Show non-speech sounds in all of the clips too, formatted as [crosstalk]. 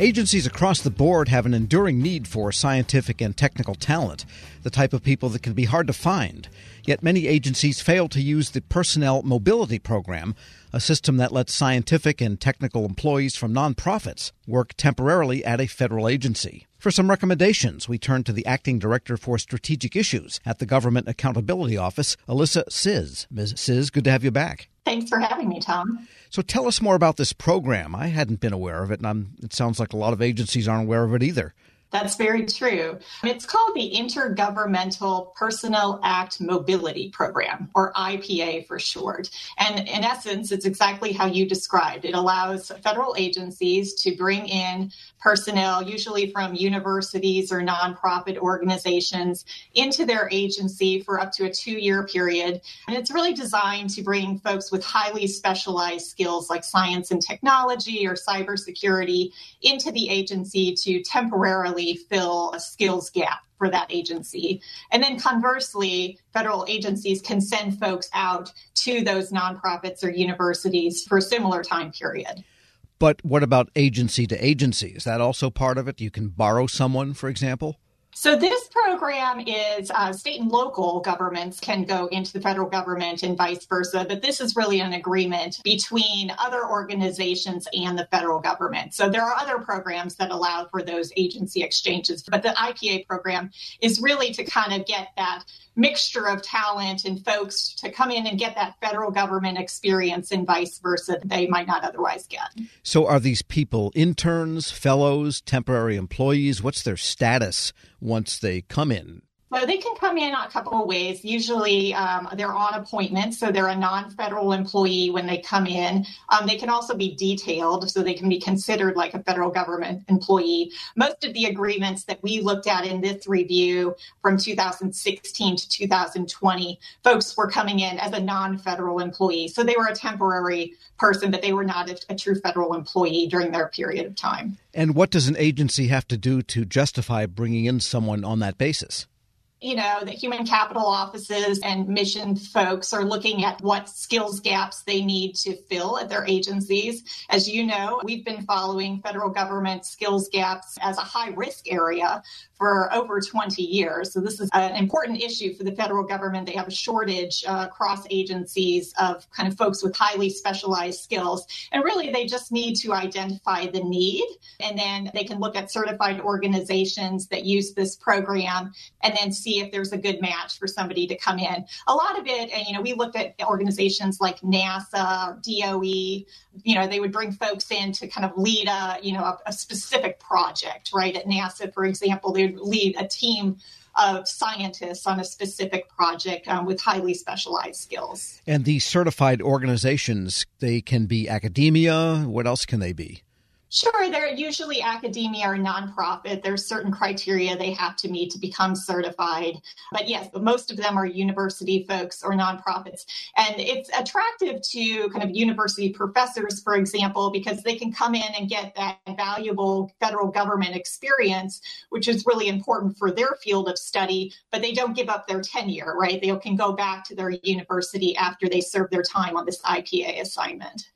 Agencies across the board have an enduring need for scientific and technical talent, the type of people that can be hard to find. Yet many agencies fail to use the Personnel Mobility Program, a system that lets scientific and technical employees from nonprofits work temporarily at a federal agency. For some recommendations, we turn to the Acting Director for Strategic Issues at the Government Accountability Office, Alissa Czyz. Ms. Czyz, good to have you back. Thanks for having me, Tom. So tell us more about this program. I hadn't been aware of it, and I'm, it sounds like a lot of agencies aren't aware of it either. That's very true. It's called the Intergovernmental Personnel Act Mobility Program, or IPA for short. And in essence, it's exactly how you described. It allows federal agencies to bring in personnel, usually from universities or nonprofit organizations, into their agency for up to a two year period. And it's really designed to bring folks with highly specialized skills like science and technology or cybersecurity into the agency to temporarily fill a skills gap for that agency. And then conversely, federal agencies can send folks out to those nonprofits or universities for a similar time period. But what about agency to agency? Is that also part of it? You can borrow someone, for example? So this program is uh, state and local governments can go into the federal government and vice versa, but this is really an agreement between other organizations and the federal government. So there are other programs that allow for those agency exchanges, but the IPA program is really to kind of get that mixture of talent and folks to come in and get that federal government experience and vice versa that they might not otherwise get. So are these people interns, fellows, temporary employees? What's their status once they come in? So they can come in a couple of ways. Usually um, they're on appointment, so they're a non-federal employee when they come in. Um, they can also be detailed, so they can be considered like a federal government employee. Most of the agreements that we looked at in this review from 2016 to 2020, folks were coming in as a non-federal employee. So they were a temporary person, but they were not a, a true federal employee during their period of time. And what does an agency have to do to justify bringing in someone on that basis? You know, the human capital offices and mission folks are looking at what skills gaps they need to fill at their agencies. As you know, we've been following federal government skills gaps as a high risk area for over 20 years. So this is an important issue for the federal government. They have a shortage uh, across agencies of kind of folks with highly specialized skills. And really, they just need to identify the need. And then they can look at certified organizations that use this program and then see if there's a good match for somebody to come in. A lot of it, and you know, we looked at organizations like NASA, DOE, you know, they would bring folks in to kind of lead a, you know, a, a specific project, right? At NASA, for example, they lead a team of scientists on a specific project um, with highly specialized skills. And these certified organizations, they can be academia. What else can they be? Sure, they're usually academia or nonprofit. There's certain criteria they have to meet to become certified. But yes, most of them are university folks or nonprofits. And it's attractive to kind of university professors, for example, because they can come in and get that valuable federal government experience, which is really important for their field of study, but they don't give up their tenure, right? They can go back to their university after they serve their time on this IPA assignment.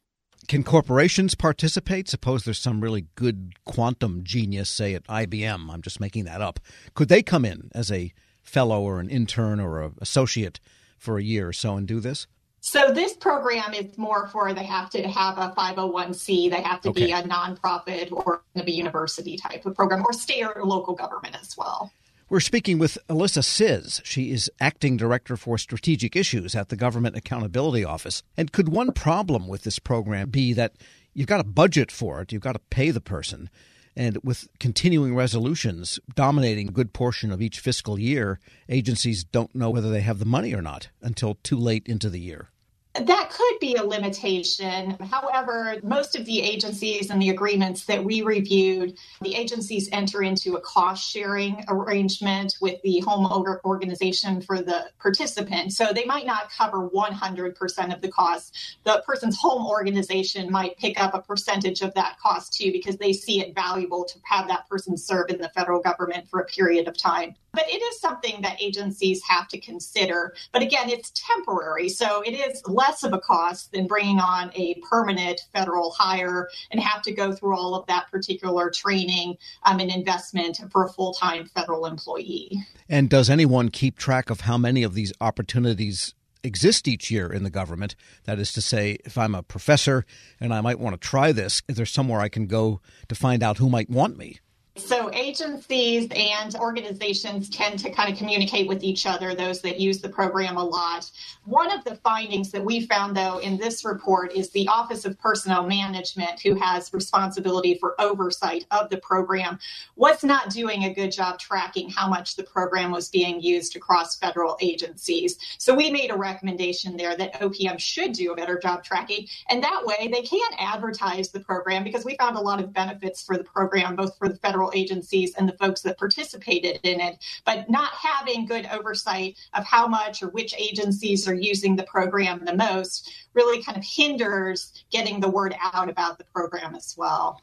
Can corporations participate? Suppose there's some really good quantum genius, say at IBM. I'm just making that up. Could they come in as a fellow or an intern or an associate for a year or so and do this? So this program is more for they have to have a 501c, they have to okay. be a nonprofit or a university type of program or state or local government as well. We're speaking with Alissa Czyz. She is acting director for strategic issues at the Government Accountability Office. And could one problem with this program be that you've got a budget for it, you've got to pay the person, and with continuing resolutions dominating a good portion of each fiscal year, agencies don't know whether they have the money or not until too late into the year? That could be a limitation. However, most of the agencies and the agreements that we reviewed, the agencies enter into a cost sharing arrangement with the home organization for the participant. So they might not cover 100% of the cost. The person's home organization might pick up a percentage of that cost too because they see it valuable to have that person serve in the federal government for a period of time. But it is something that agencies have to consider. But again, it's temporary. So it is less of a cost than bringing on a permanent federal hire and have to go through all of that particular training um, and investment for a full time federal employee. And does anyone keep track of how many of these opportunities exist each year in the government. That is to say, if I'm a professor and I might want to try this, is there somewhere I can go to find out who might want me? So, agencies and organizations tend to kind of communicate with each other, those that use the program a lot. One of the findings that we found, though, in this report is the Office of Personnel Management, who has responsibility for oversight of the program, was not doing a good job tracking how much the program was being used across federal agencies. So, we made a recommendation there that OPM should do a better job tracking. And that way, they can advertise the program because we found a lot of benefits for the program, both for the federal federal agencies and the folks that participated in it, but not having good oversight of how much or which agencies are using the program the most really kind of hinders getting the word out about the program as well.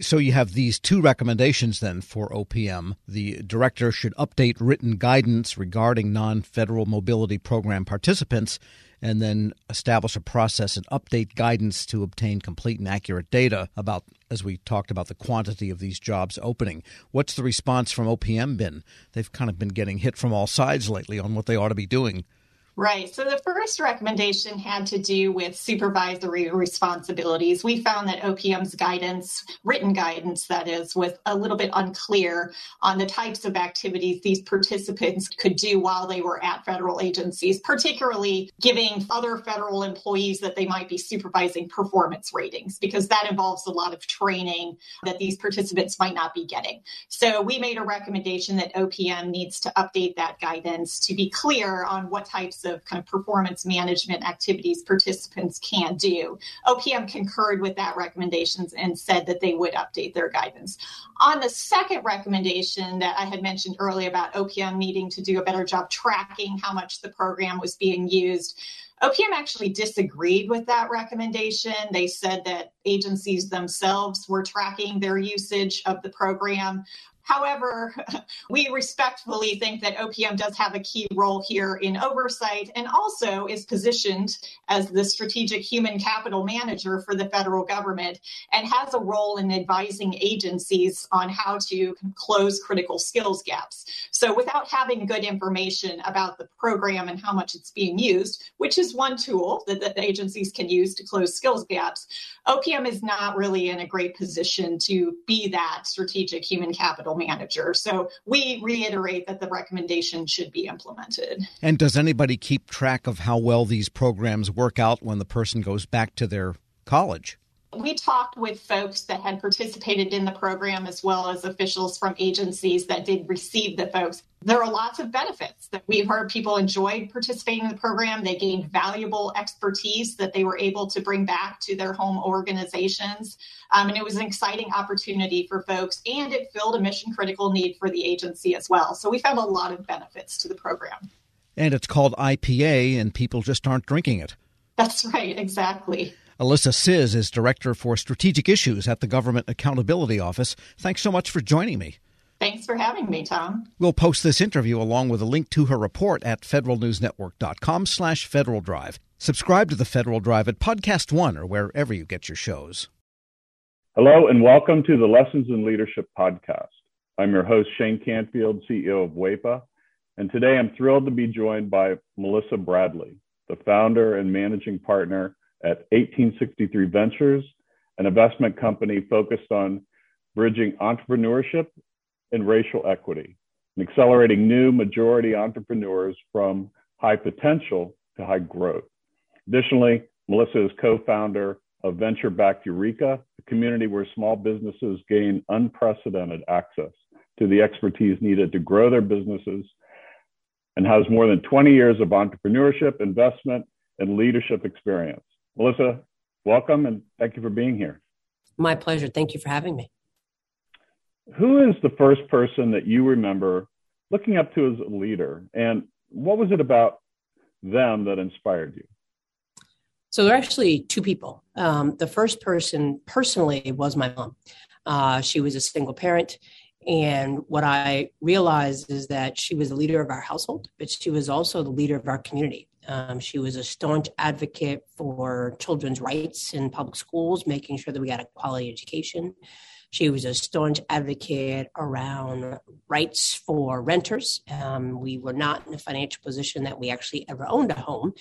So you have these two recommendations then for OPM. The director should update written guidance regarding non federal mobility program participants and then establish a process and update guidance to obtain complete and accurate data about, as we talked about, the quantity of these jobs opening. What's the response from OPM been? They've kind of been getting hit from all sides lately on what they ought to be doing. Right. So the first recommendation had to do with supervisory responsibilities. We found that OPM's guidance, written guidance that is, was a little bit unclear on the types of activities these participants could do while they were at federal agencies, particularly giving other federal employees that they might be supervising performance ratings, because that involves a lot of training that these participants might not be getting. So we made a recommendation that OPM needs to update that guidance to be clear on what types of of kind of performance management activities participants can do. OPM concurred with that recommendations and said that they would update their guidance. On the second recommendation that I had mentioned earlier about OPM needing to do a better job tracking how much the program was being used, OPM actually disagreed with that recommendation. They said that agencies themselves were tracking their usage of the program. However, [laughs] we respectfully think that OPM does have a key role here in oversight and also is positioned as the strategic human capital manager for the federal government and has a role in advising agencies on how to close critical skills gaps. So, without having good information about the program and how much it's being used, which is one tool that, that agencies can use to close skills gaps, OPM is not really in a great position to be that strategic human capital manager. So we reiterate that the recommendation should be implemented. And does anybody keep track of how well these programs work out when the person goes back to their college? We talked with folks that had participated in the program as well as officials from agencies that did receive the folks. There are lots of benefits that we've heard people enjoyed participating in the program. They gained valuable expertise that they were able to bring back to their home organizations. Um, and it was an exciting opportunity for folks, and it filled a mission critical need for the agency as well. So we found a lot of benefits to the program. And it's called IPA, and people just aren't drinking it. That's right, exactly. Alissa Czyz is Director for Strategic Issues at the Government Accountability Office. Thanks so much for joining me. Thanks for having me, Tom. We'll post this interview along with a link to her report at federalnewsnetwork.com slash Federal Drive. Subscribe to the Federal Drive at Podcast One or wherever you get your shows. Hello and welcome to the Lessons in Leadership podcast. I'm your host, Shane Canfield, CEO of WEPA, and today I'm thrilled to be joined by Melissa Bradley, the founder and managing partner at 1863 Ventures, an investment company focused on bridging entrepreneurship and racial equity and accelerating new majority entrepreneurs from high potential to high growth. Additionally, Melissa is co founder of Venture Backed Ureeka, a community where small businesses gain unprecedented access to the expertise needed to grow their businesses and has more than 20 years of entrepreneurship, investment, and leadership experience. Melissa, welcome and thank you for being here. My pleasure. Thank you for having me. Who is the first person that you remember looking up to as a leader, and what was it about them that inspired you? So there are actually two people. Um, the first person personally was my mom. Uh, she was a single parent, And what I realized is that she was the leader of our household, but she was also the leader of our community. Um, she was a staunch advocate for children's rights in public schools, making sure that we got a quality education. She was a staunch advocate around rights for renters. Um, we were not in a financial position that we actually ever owned a home,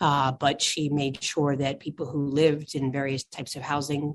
uh, but she made sure that people who lived in various types of housing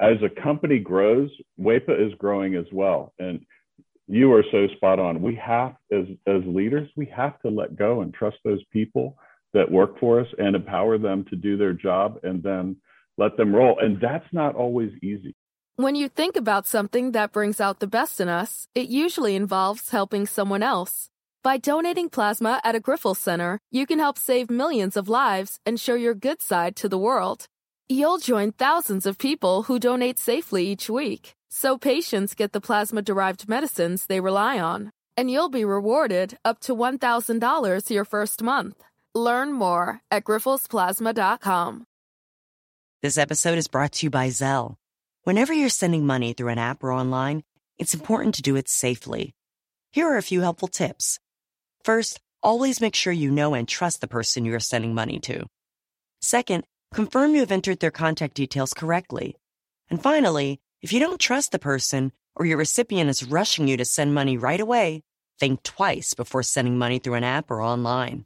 as a company grows, WEPA is growing as well. And you are so spot on. We have, as, as leaders, we have to let go and trust those people that work for us and empower them to do their job and then let them roll. And that's not always easy. When you think about something that brings out the best in us, it usually involves helping someone else. By donating plasma at a Grifols Center, you can help save millions of lives and show your good side to the world. You'll join thousands of people who donate safely each week, so patients get the plasma derived medicines they rely on. And you'll be rewarded up to $1,000 your first month. Learn more at grifolsplasma.com. This episode is brought to you by Zelle. Whenever you're sending money through an app or online, it's important to do it safely. Here are a few helpful tips. First, always make sure you know and trust the person you are sending money to. Second, confirm you have entered their contact details correctly. And finally, if you don't trust the person or your recipient is rushing you to send money right away, think twice before sending money through an app or online.